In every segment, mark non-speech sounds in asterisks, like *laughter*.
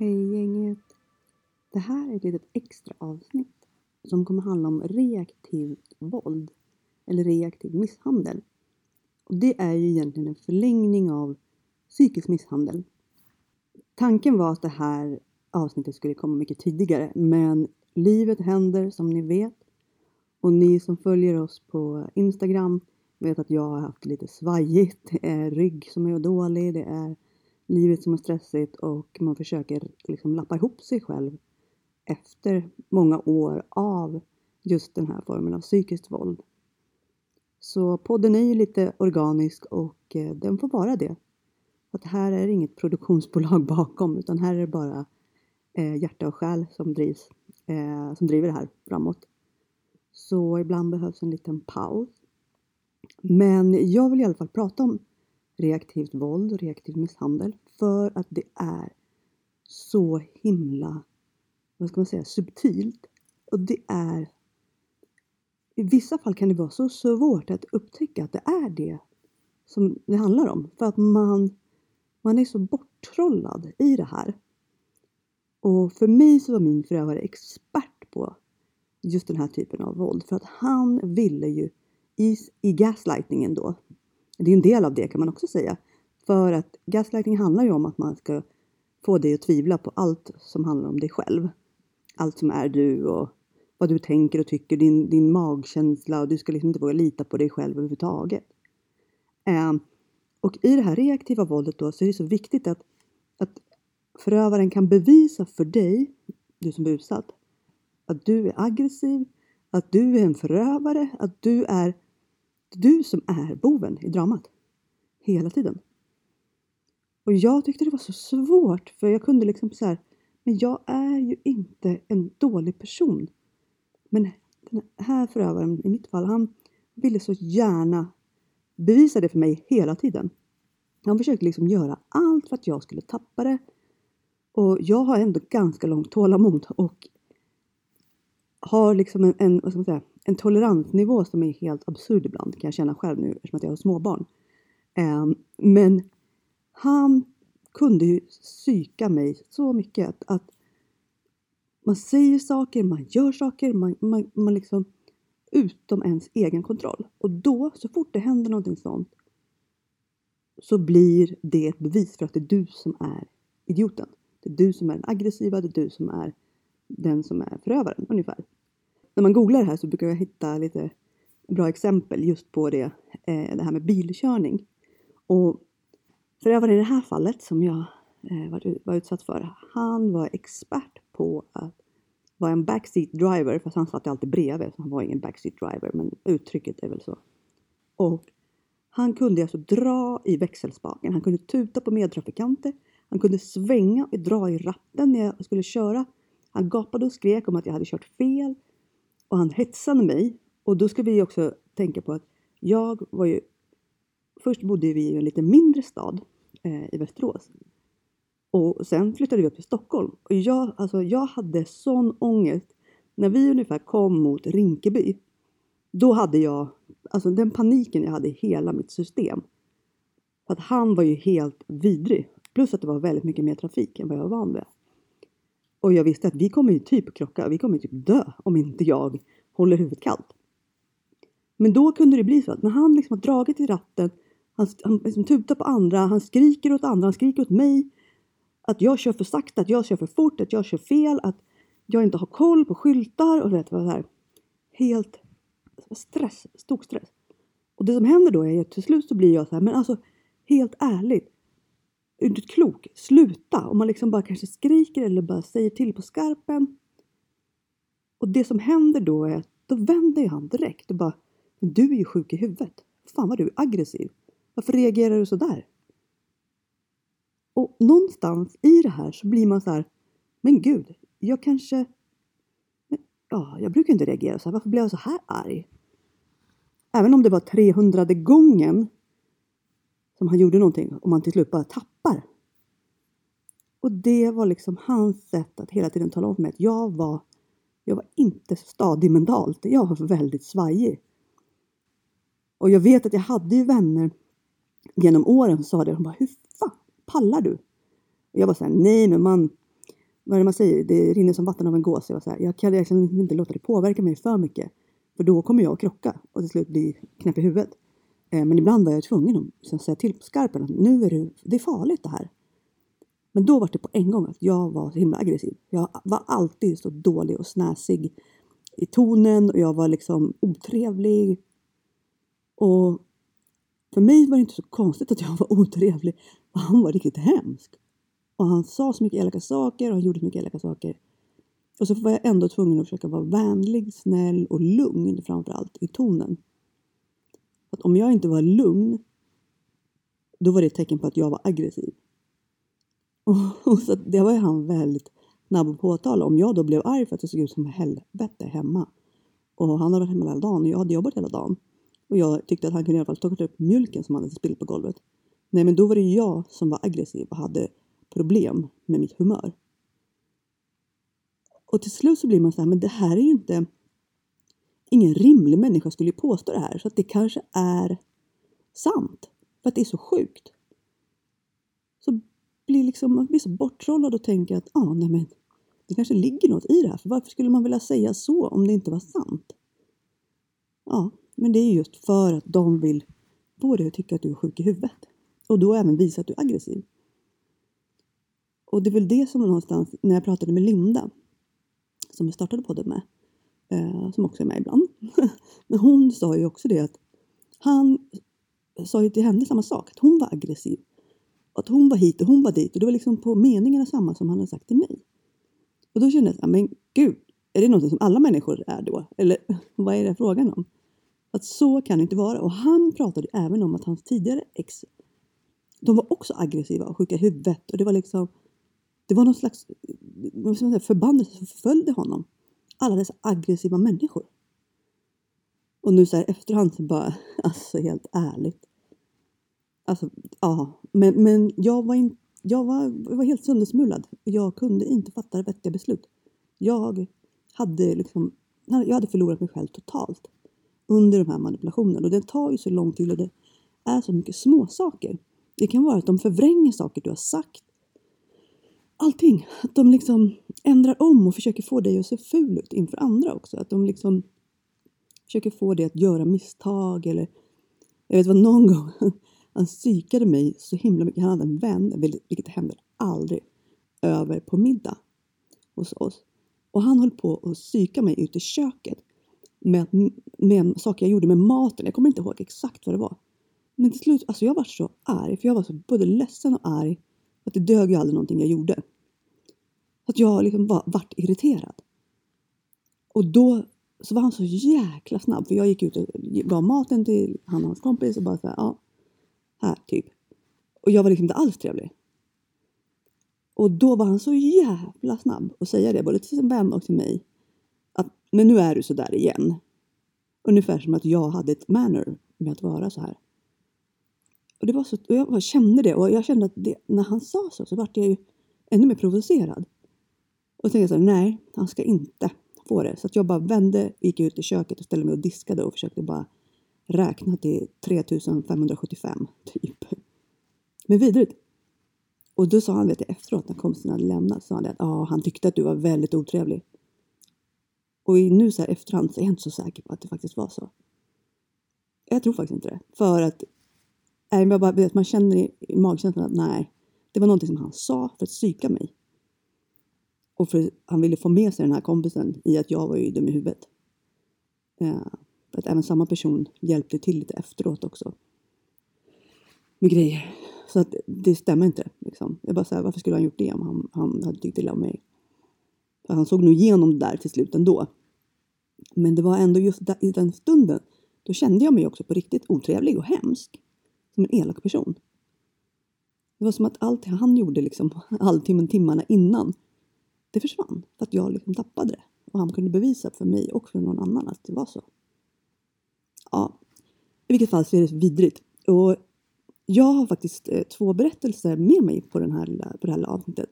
Hej gänget! Det här är ett litet extra avsnitt som kommer handla om reaktivt våld eller reaktiv misshandel. Och det är ju egentligen en förlängning av psykisk misshandel. Tanken var att det här avsnittet skulle komma mycket tidigare men livet händer som ni vet. Och ni som följer oss på Instagram vet att jag har haft lite svajigt. Det är rygg som är dålig, det är livet som är stressigt och man försöker liksom lappa ihop sig själv efter många år av just den här formen av psykiskt våld. Så podden är ju lite organisk och eh, den får vara det. Att här är det inget produktionsbolag *laughs* bakom utan här är det bara eh, hjärta och själ som, drivs, eh, som driver det här framåt. Så ibland behövs en liten paus. Men jag vill i alla fall prata om reaktivt våld och reaktiv misshandel för att det är så himla, vad ska man säga, subtilt. Och det är i vissa fall kan det vara så svårt att upptäcka att det är det som det handlar om. För att man, man är så borttrollad i det här. Och för mig så var min förövare expert på just den här typen av våld. För att han ville ju i, i gaslightningen då, det är en del av det kan man också säga. För att gaslighting handlar ju om att man ska få dig att tvivla på allt som handlar om dig själv. Allt som är du och vad du tänker och tycker, din, din magkänsla och du ska liksom inte våga lita på dig själv överhuvudtaget. Eh, och i det här reaktiva våldet då så är det så viktigt att, att förövaren kan bevisa för dig, du som är utsatt, att du är aggressiv, att du är en förövare, att du är du som är boven i dramat. Hela tiden. Och jag tyckte det var så svårt för jag kunde liksom så här, men jag är ju inte en dålig person. Men den här förövaren, i mitt fall, han ville så gärna bevisa det för mig hela tiden. Han försökte liksom göra allt för att jag skulle tappa det. Och jag har ändå ganska långt tålamod och har liksom en, en, vad ska man säga, en toleransnivå som är helt absurd ibland kan jag känna själv nu eftersom att jag har småbarn. Ehm, men han kunde ju psyka mig så mycket att, att man säger saker, man gör saker, man, man, man liksom utom ens egen kontroll. Och då, så fort det händer någonting sånt, så blir det ett bevis för att det är du som är idioten. Det är du som är den aggressiva, det är du som är den som är förövaren ungefär. När man googlar det här så brukar jag hitta lite bra exempel just på det, eh, det här med bilkörning. Och förövaren i det här fallet som jag eh, var, var utsatt för, han var expert på att vara en backseat driver, fast han satt alltid bredvid, så han var ingen backseat driver, men uttrycket är väl så. Och han kunde alltså dra i växelspaken, han kunde tuta på medtrafikanter, han kunde svänga och dra i ratten när jag skulle köra. Han gapade och skrek om att jag hade kört fel och han hetsade mig. Och då ska vi också tänka på att jag var ju... Först bodde vi i en lite mindre stad eh, i Västerås. Och sen flyttade vi upp till Stockholm. Och jag, alltså, jag hade sån ångest. När vi ungefär kom mot Rinkeby. Då hade jag, alltså den paniken jag hade i hela mitt system. För att han var ju helt vidrig. Plus att det var väldigt mycket mer trafik än vad jag var van vid. Och jag visste att vi kommer ju typ krocka, vi kommer typ dö om inte jag håller huvudet kallt. Men då kunde det bli så att när han liksom har dragit i ratten, han, han liksom tutar på andra, han skriker åt andra, han skriker åt mig. Att jag kör för sakta, att jag kör för fort, att jag kör fel, att jag inte har koll på skyltar och vet vad det här. Helt stress, stor stress. Och det som händer då är att till slut så blir jag så här, men alltså helt ärligt, inte klok? Sluta! Om man liksom bara kanske skriker eller bara säger till på skarpen. Och det som händer då är att då vänder han direkt och bara Men du är ju sjuk i huvudet. Fan vad du är aggressiv. Varför reagerar du så där? Och någonstans i det här så blir man så här Men gud, jag kanske men, Ja, jag brukar inte reagera så här. Varför blev jag så här arg? Även om det var 300 gången som han gjorde någonting och man till slut bara tappade tappar. Och det var liksom hans sätt att hela tiden tala om för mig att jag var, jag var inte stadig mentalt. Jag var väldigt svajig. Och jag vet att jag hade ju vänner genom åren som sa det. De bara, hur fan pallar du? Och jag var såhär, nej men man, vad är det man säger, det rinner som vatten av en gås. Jag, var så här, jag kan liksom inte låta det påverka mig för mycket. För då kommer jag att krocka och till slut bli knäpp i huvudet. Eh, men ibland var jag tvungen att liksom, säga till på skarpen att nu är det, det är farligt det här. Men då var det på en gång att jag var så himla aggressiv. Jag var alltid så dålig och snäsig i tonen och jag var liksom otrevlig. Och för mig var det inte så konstigt att jag var otrevlig. *laughs* Han var riktigt hemsk. Och han sa så mycket elaka saker och han gjorde så mycket elaka saker. Och så var jag ändå tvungen att försöka vara vänlig, snäll och lugn framför allt i tonen. Att om jag inte var lugn, då var det ett tecken på att jag var aggressiv. *laughs* Och, så det var ju han väldigt snabb att påtala. Om jag då blev arg för att det såg ut som helvete hemma och han hade varit hemma hela dagen och jag hade jobbat hela dagen och jag tyckte att han kunde i alla fall torka upp mjölken som han hade spillt på golvet. Nej, men då var det jag som var aggressiv och hade problem med mitt humör. Och till slut så blir man så här, men det här är ju inte... Ingen rimlig människa skulle ju påstå det här, så att det kanske är sant. För att det är så sjukt. Så blir liksom, man blir så borttrollad och tänker att ah, nej men, det kanske ligger något i det här. För varför skulle man vilja säga så om det inte var sant? Ja, men det är just för att de vill få dig att tycka att du är sjuk i huvudet. Och då även visa att du är aggressiv. Och det är väl det som någonstans, när jag pratade med Linda, som jag startade podden med, eh, som också är med ibland. *laughs* Men hon sa ju också det att han sa ju till henne samma sak, att hon var aggressiv. Att hon var hit och hon var dit och det var liksom på meningarna samma som han hade sagt till mig. Och då kände jag, men gud, är det något som alla människor är då? Eller *laughs* vad är det frågan om? Att så kan det inte vara. Och han pratade även om att hans tidigare ex, de var också aggressiva och sjuka i huvudet. Och det var liksom, det var någon slags förbannelse som förföljde honom. Alla dessa aggressiva människor. Och nu så här efterhand så bara, *laughs* alltså helt ärligt. Alltså, ja. Men, men jag, var in, jag, var, var helt söndersmulad. Jag kunde inte fatta vettiga beslut. Jag hade liksom, jag hade förlorat mig själv totalt under de här manipulationerna. Och det tar ju så lång tid och det är så mycket små saker. Det kan vara att de förvränger saker du har sagt. Allting. Att de liksom ändrar om och försöker få dig att se ful ut inför andra också. Att de liksom försöker få dig att göra misstag eller jag vet vad någon gång *laughs* han psykade mig så himla mycket. Han hade en vän, vilket händer aldrig, över på middag hos oss. Och han höll på att psyka mig ut i köket med, med saker jag gjorde med maten. Jag kommer inte ihåg exakt vad det var. Men till slut, alltså jag var så arg, för jag var så både ledsen och arg. Att det dög ju aldrig någonting jag gjorde. Att jag liksom var, vart irriterad. Och då så var han så jäkla snabb, för jag gick ut och gav maten till han och hans kompis och bara så här, ja, här typ. Och jag var liksom inte alls trevlig. Och då var han så jävla snabb att säga det, både till sin vän och till mig. Men nu är du så där igen. Ungefär som att jag hade ett manner med att vara så här. Och, det var så, och jag kände det och jag kände att det, när han sa så så vart jag ju ännu mer provocerad. Och tänkte så här, nej, han ska inte få det. Så att jag bara vände, gick ut i köket och ställde mig och diskade och försökte bara räkna till 3575 *laughs* typ. Men vidrigt. Och då sa han vet jag, efteråt när kompisen hade lämnat, sa han att ah, han tyckte att du var väldigt otrevlig. Och nu så här efterhand så är jag inte så säker på att det faktiskt var så. Jag tror faktiskt inte det. För att jag bara vet, man känner i magkänslan att nej, det var någonting som han sa för att psyka mig. Och för han ville få med sig den här kompisen i att jag var ju dum i huvudet. Eh, att även samma person hjälpte till lite efteråt också. Med grejer. Så att det stämmer inte. Liksom. Jag bara säger varför skulle han gjort det om han, han hade tyckt illa om mig? För han såg nog igenom det där till slut ändå. Men det var ändå just i den stunden, då kände jag mig också på riktigt otrevlig och hemsk. Som en elak person. Det var som att allt han gjorde liksom *laughs* halvtimmen, timmarna innan, det försvann. För att jag liksom tappade det. Och han kunde bevisa för mig och för någon annan att det var så. Ja, i vilket fall så är det vidrigt. Och jag har faktiskt eh, två berättelser med mig på, den här, på det här avsnittet.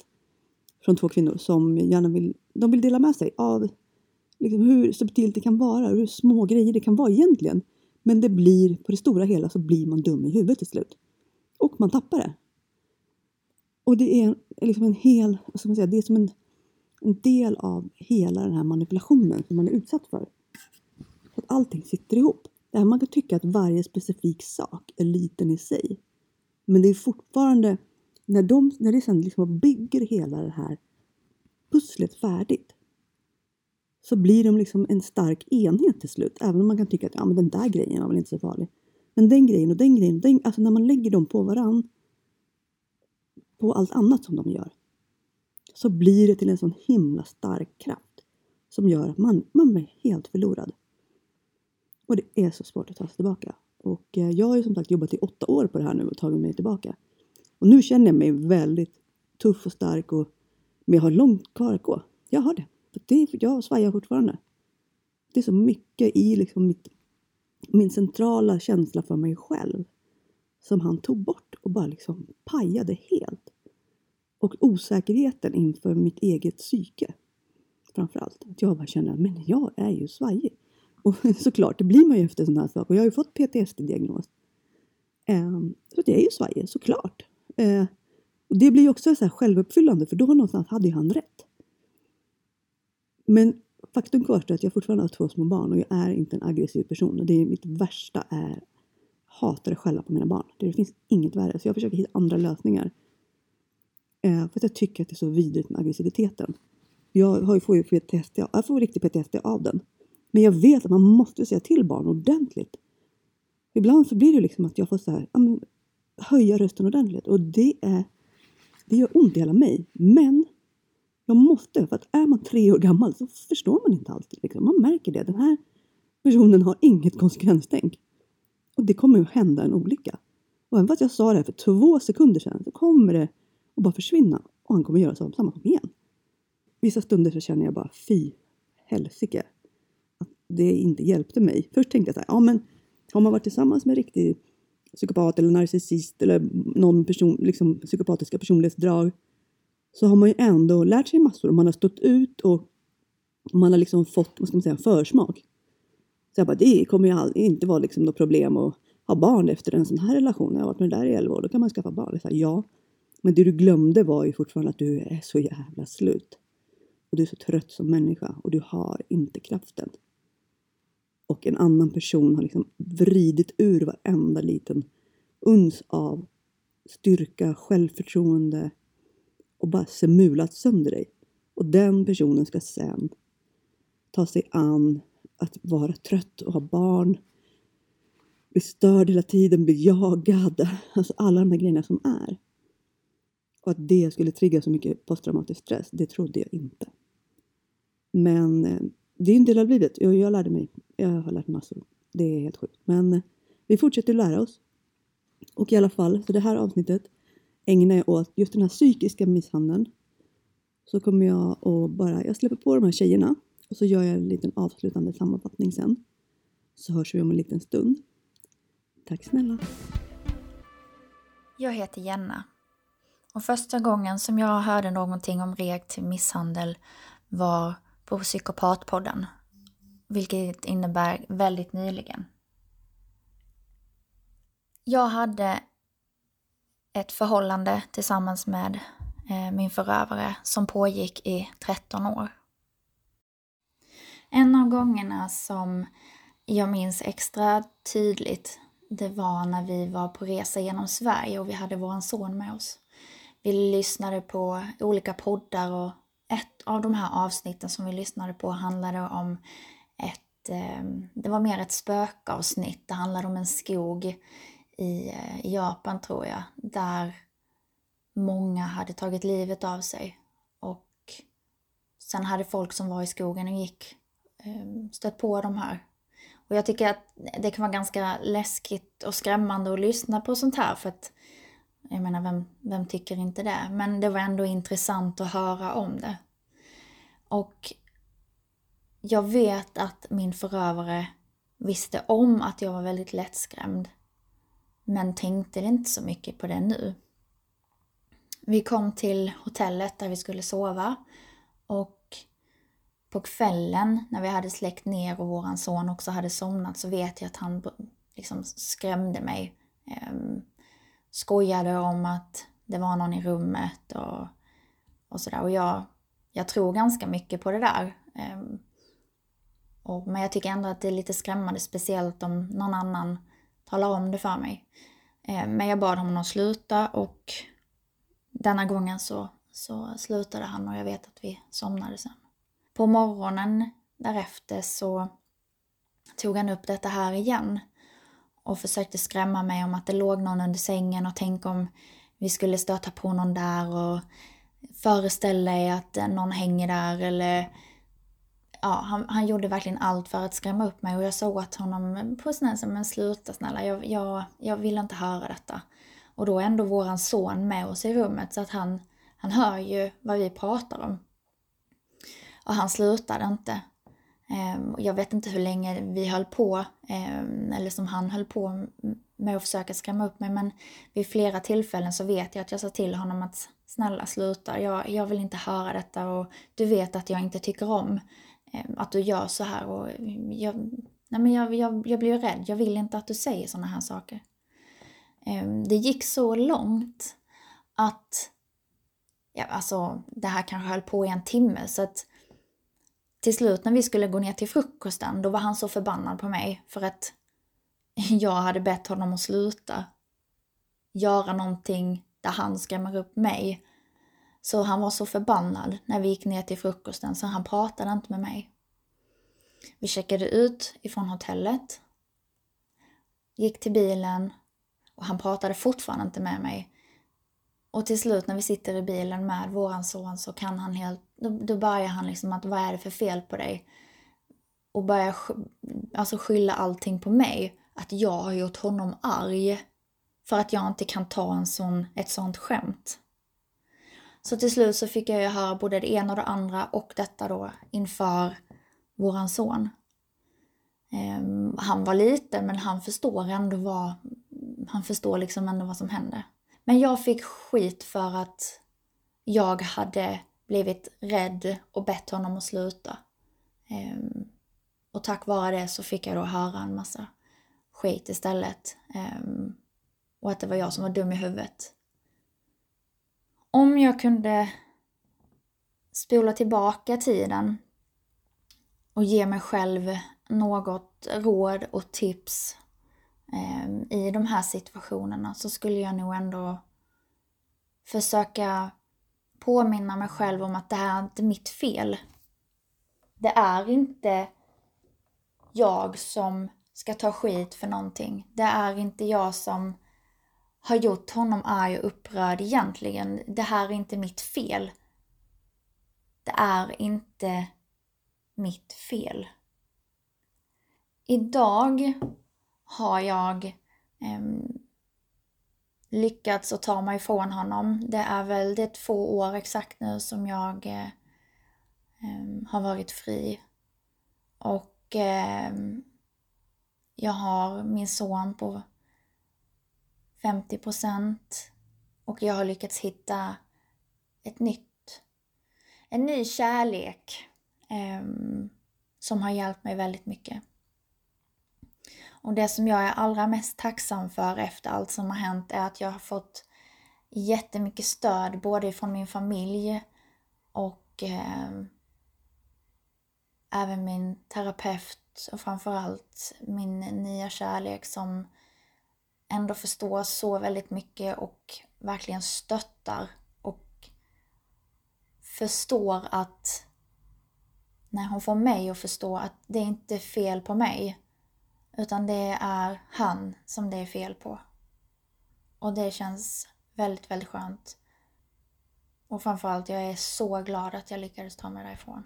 Från två kvinnor som gärna vill, de vill dela med sig av liksom hur subtilt det kan vara, hur små grejer det kan vara egentligen. Men det blir, på det stora hela så blir man dum i huvudet till slut. Och man tappar det. Och det är liksom en hel, vad ska man säga, det är som en, en del av hela den här manipulationen som man är utsatt för. Att allting sitter ihop. Där man kan tycka att varje specifik sak är liten i sig. Men det är fortfarande, när, de, när det sen liksom bygger hela det här pusslet färdigt så blir de liksom en stark enhet till slut. Även om man kan tycka att ja, men den där grejen var väl inte så farlig. Men den grejen och den grejen, den, alltså när man lägger dem på varann på allt annat som de gör så blir det till en sån himla stark kraft som gör att man, man blir helt förlorad. Och det är så svårt att ta sig tillbaka. Och eh, jag har ju som sagt jobbat i åtta år på det här nu och tagit mig tillbaka. Och nu känner jag mig väldigt tuff och stark och men jag har långt kvar att gå. Jag har det. Det jag svajar fortfarande. Det är så mycket i liksom mitt, min centrala känsla för mig själv som han tog bort och bara liksom pajade helt. Och osäkerheten inför mitt eget psyke. Framförallt. Att jag bara känner att jag är ju svajig. Och *laughs* såklart, det blir man ju efter sådana här saker. Och jag har ju fått PTSD-diagnos. Ehm, så det är ju svajig, såklart. Eh, och det blir ju också så här självuppfyllande för då någonstans hade ju han rätt. Men faktum kvarstår att jag fortfarande har två små barn och jag är inte en aggressiv person. Och det är mitt värsta är hatar att skälla på mina barn. Det finns inget värre. Så jag försöker hitta andra lösningar. Eh, för att jag tycker att det är så vidrigt med aggressiviteten. Jag har ju, får ju PTSD, jag får riktig PTSD av den. Men jag vet att man måste säga till barn ordentligt. Ibland så blir det liksom att jag får så här, ja, höja rösten ordentligt. Och det är det gör ont i hela mig. Men jag måste, för att är man tre år gammal så förstår man inte alltid. Liksom. Man märker det. Den här personen har inget konsekvenstänk. Och det kommer att hända en olycka. Och även fast jag sa det här för två sekunder sedan så kommer det och bara försvinna. Och han kommer göra så, samma sak igen. Vissa stunder så känner jag bara fy helsike. Att det inte hjälpte mig. Först tänkte jag så här, ja men har man varit tillsammans med en riktig psykopat eller narcissist eller någon person, liksom psykopatiska personlighetsdrag så har man ju ändå lärt sig massor och man har stått ut och man har liksom fått, vad ska man säga, försmak. Så jag bara, det kommer ju aldrig, inte vara liksom något problem att ha barn efter en sån här relation. Jag har varit med det där i 11 år, då kan man skaffa barn. Så här, ja, men det du glömde var ju fortfarande att du är så jävla slut. Och du är så trött som människa och du har inte kraften och en annan person har liksom vridit ur varenda liten uns av styrka, självförtroende och bara semulat sönder dig. Och den personen ska sen ta sig an att vara trött och ha barn, bli störd hela tiden, bli jagad. Alltså alla de här grejerna som är. Och att det skulle trigga så mycket posttraumatisk stress, det trodde jag inte. Men eh, det är en del av livet. Jag, jag lärde mig. Jag har lärt mig massor. Det är helt sjukt. Men eh, vi fortsätter lära oss. Och i alla fall, så det här avsnittet ägnar jag åt just den här psykiska misshandeln. Så kommer jag att bara, jag släpper på de här tjejerna och så gör jag en liten avslutande sammanfattning sen. Så hörs vi om en liten stund. Tack snälla. Jag heter Jenna. Och första gången som jag hörde någonting om reaktiv misshandel var på Psykopatpodden. Vilket innebär väldigt nyligen. Jag hade ett förhållande tillsammans med eh, min förövare som pågick i 13 år. En av gångerna som jag minns extra tydligt det var när vi var på resa genom Sverige och vi hade vår son med oss. Vi lyssnade på olika poddar och ett av de här avsnitten som vi lyssnade på handlade om ett, eh, det var mer ett spökavsnitt. Det handlade om en skog i, eh, i Japan tror jag, där många hade tagit livet av sig. Och sen hade folk som var i skogen och gick ehm, stött på de här. Och jag tycker att det kan vara ganska läskigt och skrämmande att lyssna på sånt här för att jag menar, vem, vem tycker inte det? Men det var ändå intressant att höra om det. Och jag vet att min förövare visste om att jag var väldigt lättskrämd. Men tänkte inte så mycket på det nu. Vi kom till hotellet där vi skulle sova och på kvällen när vi hade släckt ner och våran son också hade somnat så vet jag att han liksom skrämde mig. Ehm, Skojade om att det var någon i rummet och, och sådär. Och jag, jag tror ganska mycket på det där. Ehm, och, men jag tycker ändå att det är lite skrämmande, speciellt om någon annan talar om det för mig. Ehm, men jag bad honom att sluta och denna gången så, så slutade han och jag vet att vi somnade sen. På morgonen därefter så tog han upp detta här igen och försökte skrämma mig om att det låg någon under sängen och tänk om vi skulle stöta på någon där och föreställ dig att någon hänger där eller ja, han, han gjorde verkligen allt för att skrämma upp mig och jag såg åt honom på snälla men sluta snälla, jag, jag, jag vill inte höra detta. Och då är ändå våran son med oss i rummet så att han, han hör ju vad vi pratar om. Och han slutade inte. Ehm, jag vet inte hur länge vi höll på, ehm, eller som han höll på med att försöka skrämma upp mig, men vid flera tillfällen så vet jag att jag sa till honom att snälla sluta, jag, jag vill inte höra detta och du vet att jag inte tycker om ehm, att du gör så här och jag, nej men jag, jag, jag blir rädd, jag vill inte att du säger sådana här saker. Det gick så långt att, ja alltså det här kanske höll på i en timme så att till slut när vi skulle gå ner till frukosten, då var han så förbannad på mig för att *laughs* jag hade bett honom att sluta göra någonting där han skrämmer upp mig. Så han var så förbannad när vi gick ner till frukosten så han pratade inte med mig. Vi checkade ut ifrån hotellet, gick till bilen och han pratade fortfarande inte med mig. Och till slut när vi sitter i bilen med våran son så kan han helt, då, då börjar han liksom att vad är det för fel på dig? Och börjar alltså skylla allting på mig. Att jag har gjort honom arg. För att jag inte kan ta en sån, ett sånt skämt. Så till slut så fick jag ju höra både det ena och det andra och detta då inför våran son. Um, han var liten men han förstår ändå vad, han förstår liksom ändå vad som händer. Men jag fick skit för att jag hade blivit rädd och bett honom att sluta. Um, och tack vare det så fick jag då höra en massa skit istället. Um, och att det var jag som var dum i huvudet. Om jag kunde spola tillbaka tiden och ge mig själv något råd och tips Ehm, i de här situationerna så skulle jag nog ändå försöka påminna mig själv om att det här är inte mitt fel. Det är inte jag som ska ta skit för någonting. Det är inte jag som har gjort honom arg och upprörd egentligen. Det här är inte mitt fel. Det är inte mitt fel. Idag har jag eh, lyckats att ta mig ifrån honom. Det är väl det två år exakt nu som jag eh, har varit fri. Och eh, jag har min son på 50 procent och jag har lyckats hitta ett nytt, en ny kärlek eh, som har hjälpt mig väldigt mycket. Och det som jag är allra mest tacksam för efter allt som har hänt är att jag har fått jättemycket stöd både från min familj och eh, även min terapeut och framförallt min nya kärlek som ändå förstår så väldigt mycket och verkligen stöttar och förstår att när hon får mig att förstå att det inte är fel på mig utan det är han som det är fel på. Och det känns väldigt, väldigt skönt. Och framförallt, jag är så glad att jag lyckades ta mig därifrån.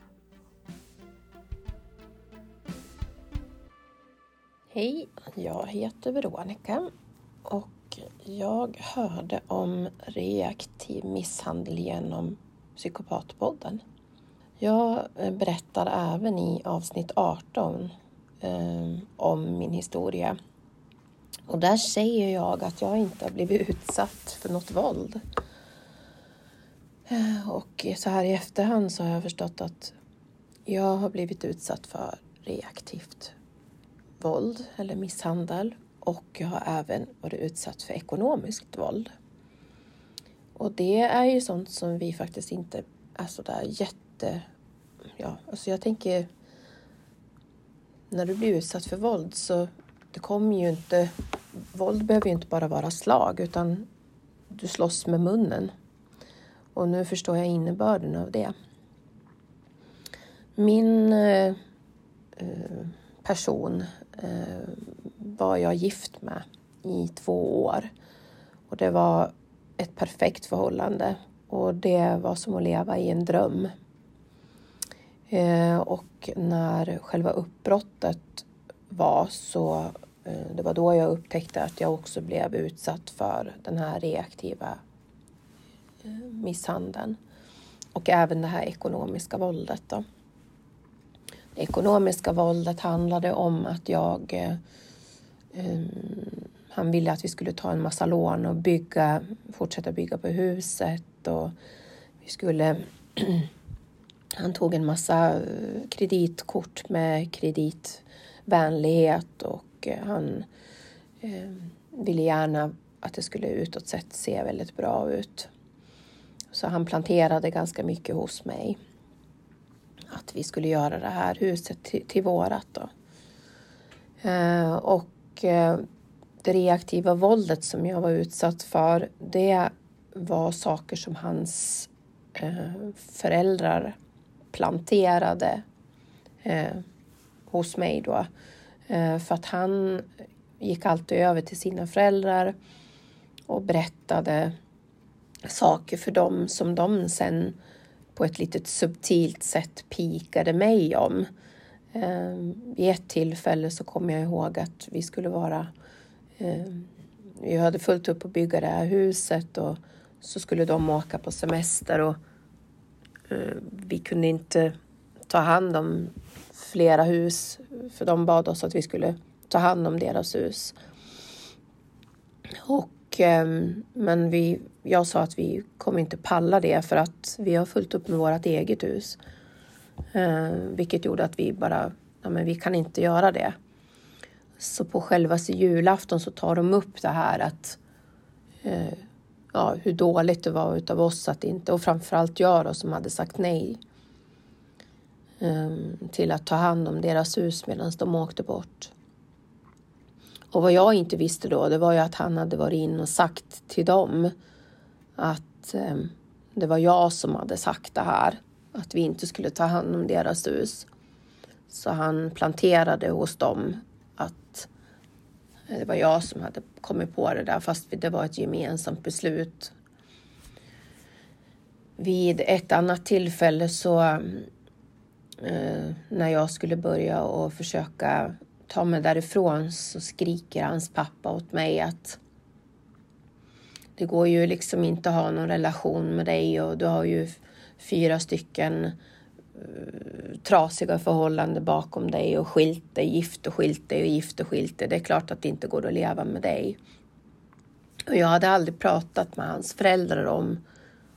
Hej, jag heter Veronica och jag hörde om reaktiv misshandel genom Psykopatpodden. Jag berättar även i avsnitt 18 eh, om min historia. Och där säger jag att jag inte har blivit utsatt för något våld. Eh, och så här i efterhand så har jag förstått att jag har blivit utsatt för reaktivt våld eller misshandel och jag har även varit utsatt för ekonomiskt våld. Och det är ju sånt som vi faktiskt inte är så där jätte... Ja, alltså jag tänker... När du blir utsatt för våld så det kommer ju inte... Våld behöver ju inte bara vara slag utan du slåss med munnen. Och nu förstår jag innebörden av det. Min eh, eh person eh, var jag gift med i två år. Och det var ett perfekt förhållande och det var som att leva i en dröm. Eh, och när själva uppbrottet var så eh, det var då jag upptäckte att jag också blev utsatt för den här reaktiva eh, misshandeln och även det här ekonomiska våldet. Då. Det ekonomiska våldet handlade om att jag um, han ville att vi skulle ta en massa lån och bygga, fortsätta bygga på huset och vi skulle *clears throat* Han tog en massa eh, kreditkort med kreditvänlighet och eh, han eh, ville gärna att det skulle utåt sett se väldigt bra ut. Så han planterade ganska mycket hos mig. Att vi skulle göra det här huset till, till vårat då. Eh, och eh, det reaktiva våldet som jag var utsatt för, det var saker som hans eh, föräldrar planterade eh, hos mig då. Eh, för att han gick alltid över till sina föräldrar och berättade saker för dem som de sen på ett litet subtilt sätt pikade mig om. Eh, vid ett tillfälle så kommer jag ihåg att vi skulle vara Eh, vi hade fullt upp att bygga det här huset och så skulle de åka på semester och Eh, vi kunde inte ta hand om flera hus för de bad oss att vi skulle ta hand om deras hus. Och, ehm, men vi, jag sa att vi kommer inte palla det för att vi har fullt upp med vårt eget hus. Eh, vilket gjorde att vi bara, ja men vi kan inte göra det. Så på själva julafton så tar de upp det här att eh, ja, hur dåligt det var utav oss att inte, och framförallt jag då som hade sagt nej um, till att ta hand om deras hus medan de åkte bort. Och vad jag inte visste då, det var ju att han hade varit in och sagt till dem att um, det var jag som hade sagt det här, att vi inte skulle ta hand om deras hus. Så han planterade hos dem Eh, det var jag som hade kommit på det där fast det var ett gemensamt beslut. Vid ett annat tillfälle så eh, när jag skulle börja och försöka ta mig därifrån så skriker hans pappa åt mig att det går ju liksom inte att ha någon relation med dig och du har ju fyra stycken Eh, trasiga förhållanden bakom dig och skilt dig, gift och skilt dig och gift och skilt dig. Det är klart att det inte går att leva med dig. Och jag hade aldrig pratat med hans föräldrar om,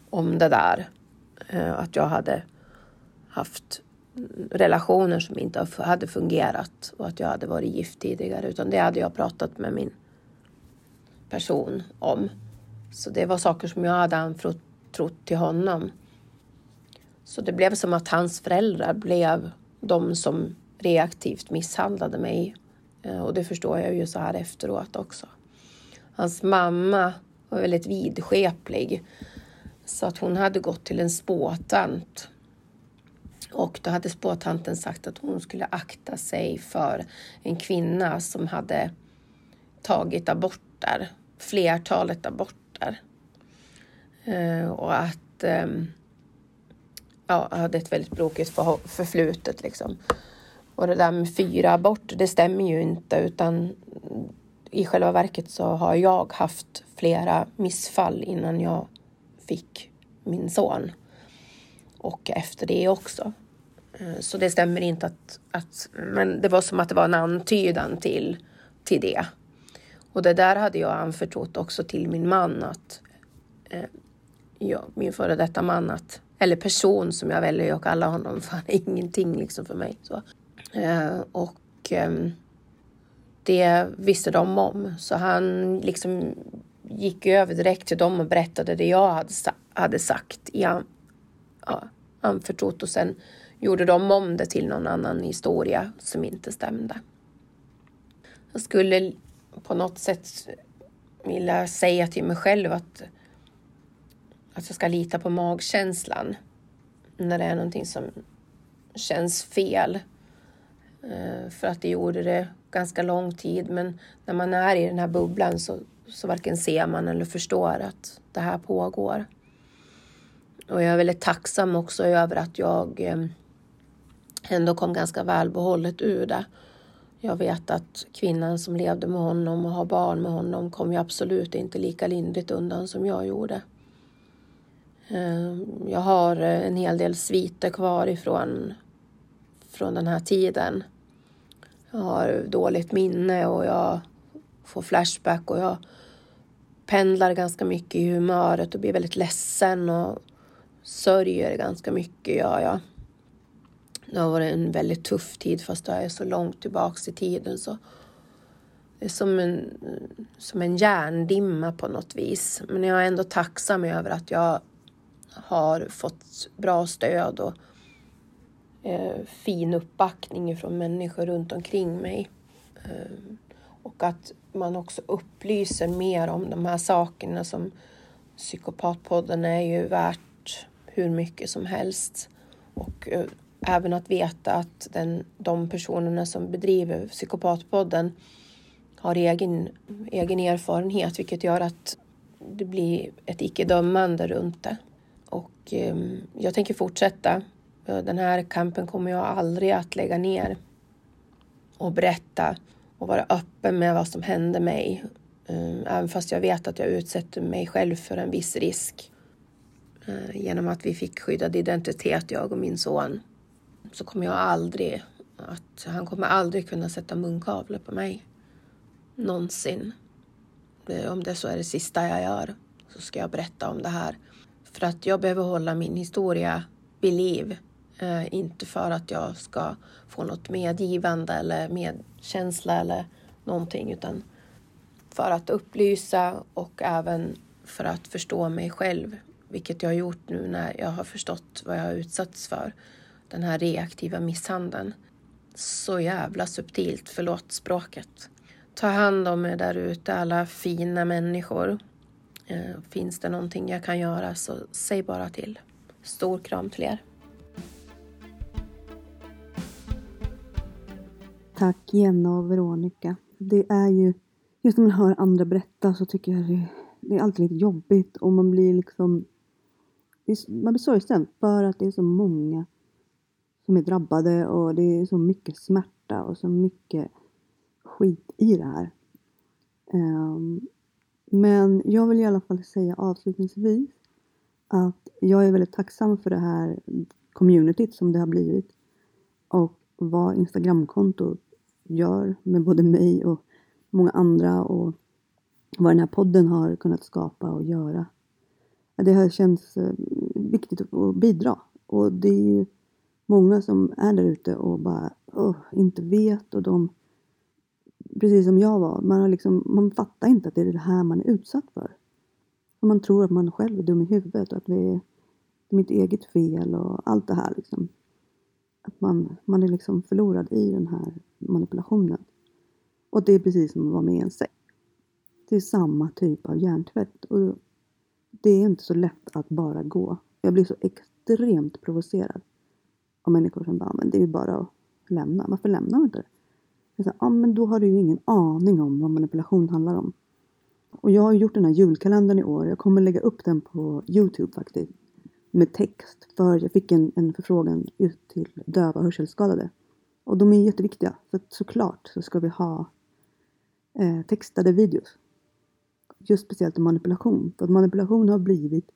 om det där. Eh, att jag hade haft relationer som inte hade fungerat och att jag hade varit gift tidigare. Utan det hade jag pratat med min person om. Så det var saker som jag hade anförtrott till honom. Så det blev som att hans föräldrar blev de som reaktivt misshandlade mig. Eh, och det förstår jag ju så här efteråt också. Hans mamma var väldigt vidskeplig. Så att hon hade gått till en spåtant. Och då hade spåtanten sagt att hon skulle akta sig för en kvinna som hade tagit aborter, flertalet aborter. Eh, och att ehm, ja, hade ett väldigt brokigt för, förflutet liksom. Och det där med fyra aborter, det stämmer ju inte utan i själva verket så har jag haft flera missfall innan jag fick min son. Och efter det också. Eh, så det stämmer inte att, att men det var som att det var en antydan till, till det. Och det där hade jag anförtrott också till min man att eh, ja, min före detta man att eller person som jag väljer att kalla honom för han är *laughs* ingenting liksom för mig. Så. Eh, och eh, det visste de om så han liksom gick över direkt till dem och berättade det jag hade, hade sagt i ja, anförtrott och sen gjorde de om det till någon annan historia som inte stämde. Jag skulle på något sätt vilja säga till mig själv att, att jag ska lita på magkänslan när det är någonting som känns fel. Eh, för att det gjorde det ganska lång tid men när man är i den här bubblan så, så varken ser man eller förstår att det här pågår. Och jag är väldigt tacksam också över att jag eh, ändå kom ganska välbehållet ur det. Jag vet att kvinnan som levde med honom och har barn med honom kom ju absolut inte lika lindrigt undan som jag gjorde. Ehm, jag har eh, en hel del sviter kvar ifrån från den här tiden. Jag har dåligt minne och jag får flashback och jag pendlar ganska mycket i humöret och blir väldigt ledsen och sörjer ganska mycket gör jag. Det har varit en väldigt tuff tid fast jag är så långt tillbaks i tiden så det är som en, som en järndimma på något vis. Men jag är ändå tacksam över att jag har fått bra stöd och eh, fin uppbackning från människor runt omkring mig. Eh, och att man också upplyser mer om de här sakerna som Psykopatpodden är ju värt hur mycket som helst. Och eh, även att veta att den, de personerna som bedriver Psykopatpodden har egen, egen erfarenhet vilket gör att det blir ett icke-dömande runt det. Och ehm, jag tänker fortsätta. Den här kampen kommer jag aldrig att lägga ner och berätta och vara öppen med vad som hände mig. Ehm, även fast jag vet att jag utsätter mig själv för en viss risk. Eh, genom att vi fick skyddad identitet, jag och min son så kommer jag aldrig att han kommer aldrig kunna sätta munkavle på mig. Någonsin. Eh, om det så är det sista jag gör så ska jag berätta om det här. För att jag behöver hålla min historia vid liv. Eh, inte för att jag ska få något medgivande eller medkänsla eller någonting utan för att upplysa och även för att förstå mig själv. Vilket jag har gjort nu när jag har förstått vad jag har utsatts för den här reaktiva misshandeln. Så jävla subtilt, förlåt språket. Ta hand om er där ute, alla fina människor. Eh, finns det någonting jag kan göra så säg bara till. Stor kram till er. Tack Jenna och Veronica. Det är ju, just när man hör andra berätta så tycker jag det, det är alltid lite jobbigt och man blir liksom, man blir sorgsen för att det är så många som är drabbade och det är så mycket smärta och så mycket skit i det här. Um, men jag vill i alla fall säga avslutningsvis att jag är väldigt tacksam för det här communityt som det har blivit och vad Instagramkontot gör med både mig och många andra och vad den här podden har kunnat skapa och göra. Det har känts eh, viktigt att bidra och det är ju många som är där ute och bara oh, inte vet och de precis som jag var, man, har liksom, man fattar inte att det är det här man är utsatt för. Och man tror att man själv är dum i huvudet och att det är mitt eget fel och allt det här liksom. Att man, man är liksom förlorad i den här manipulationen. Och det är precis som att vara med i en sekt. Det är samma typ av hjärntvätt och det är inte så lätt att bara gå. Jag blir så extremt provocerad av människor som bara, men det är ju bara att lämna. Varför lämnar man inte det? Ja, ah, ja men då har du ju ingen aning om vad manipulation handlar om. Och jag har gjort den här julkalendern i år. Jag kommer lägga upp den på Youtube faktiskt. Med text. För jag fick en, en förfrågan ut till döva och hörselskadade. Och de är jätteviktiga. Så såklart så ska vi ha eh, textade videos. Just speciellt om manipulation. För att manipulation har blivit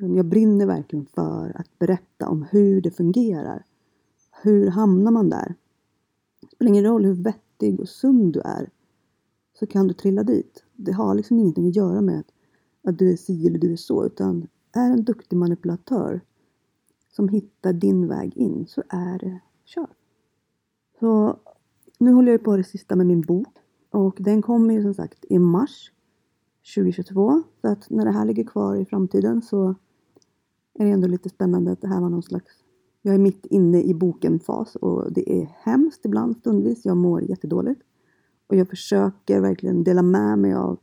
jag brinner verkligen för att berätta om hur det fungerar. Hur hamnar man där? Det spelar ingen roll hur vettig och sund du är. Så kan du trilla dit. Det har liksom ingenting att göra med att, att du är si eller du är så. Utan är en duktig manipulatör som hittar din väg in så är det kört. Så nu håller jag på det sista med min bok. Och den kommer ju som sagt i mars 2022. Så att när det här ligger kvar i framtiden så är det ändå lite spännande att det här var någon slags... Jag är mitt inne i boken-fas och det är hemskt ibland stundvis. Jag mår jättedåligt. Och jag försöker verkligen dela med mig av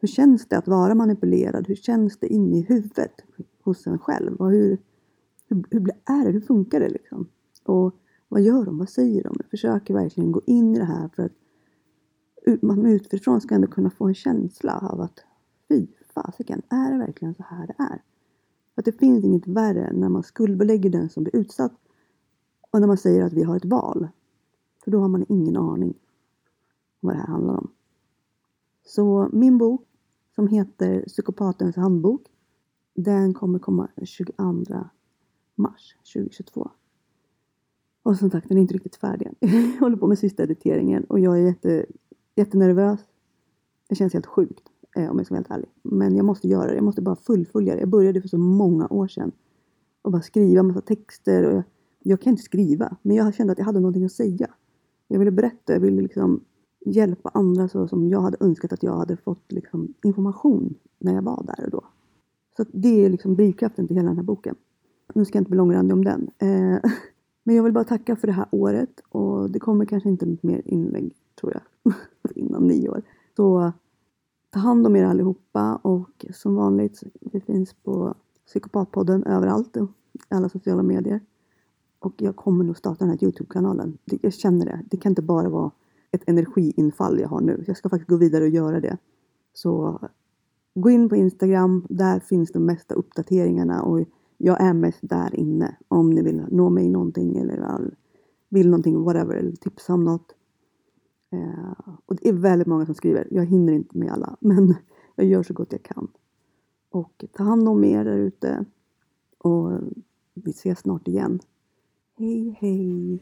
hur känns det att vara manipulerad? Hur känns det inne i huvudet hos en själv? Och hur, hur, hur är det? Hur funkar det liksom? Och vad gör de? Vad säger de? Jag försöker verkligen gå in i det här för att man utifrån ska ändå kunna få en känsla av att fy fasiken, är det verkligen så här det är? För att det finns inget värre när man skuldbelägger den som blir utsatt och när man säger att vi har ett val. För då har man ingen aning om vad det här handlar om. Så min bok som heter Psykopatens handbok den kommer komma 22 mars 2022. Och som sagt, den är inte riktigt färdig än. *laughs* Jag håller på med sista editeringen och jag är jätte, jättenervös. Det känns helt sjukt Eh, om jag ska vara helt ärlig. Men jag måste göra det. Jag måste bara fullfölja det. Jag började för så många år sedan. Och bara skriva massa texter. Och jag, jag kan inte skriva. Men jag kände att jag hade någonting att säga. Jag ville berätta. Jag ville liksom hjälpa andra så som jag hade önskat att jag hade fått liksom information när jag var där och då. Så det är liksom drivkraften till hela den här boken. Nu ska jag inte bli långrandig om den. Eh, *laughs* men jag vill bara tacka för det här året och det kommer kanske inte mer inlägg tror jag *laughs* innan nyår. Så ta hand om er allihopa och som vanligt, vi finns på Psykopatpodden överallt, i alla sociala medier. Och jag kommer nog starta den här Youtube-kanalen. Jag känner det. Det kan inte bara vara ett energiinfall jag har nu. Jag ska faktiskt gå vidare och göra det. Så gå in på Instagram. Där finns de mesta uppdateringarna och jag är mest där inne. Om ni vill nå mig någonting eller vill någonting, whatever, eller tipsa om något. Eh, och det är väldigt många som skriver. Jag hinner inte med alla, *laughs* men jag gör så gott jag kan. Och ta hand om er där ute. Och vi ses snart igen. Hej hej!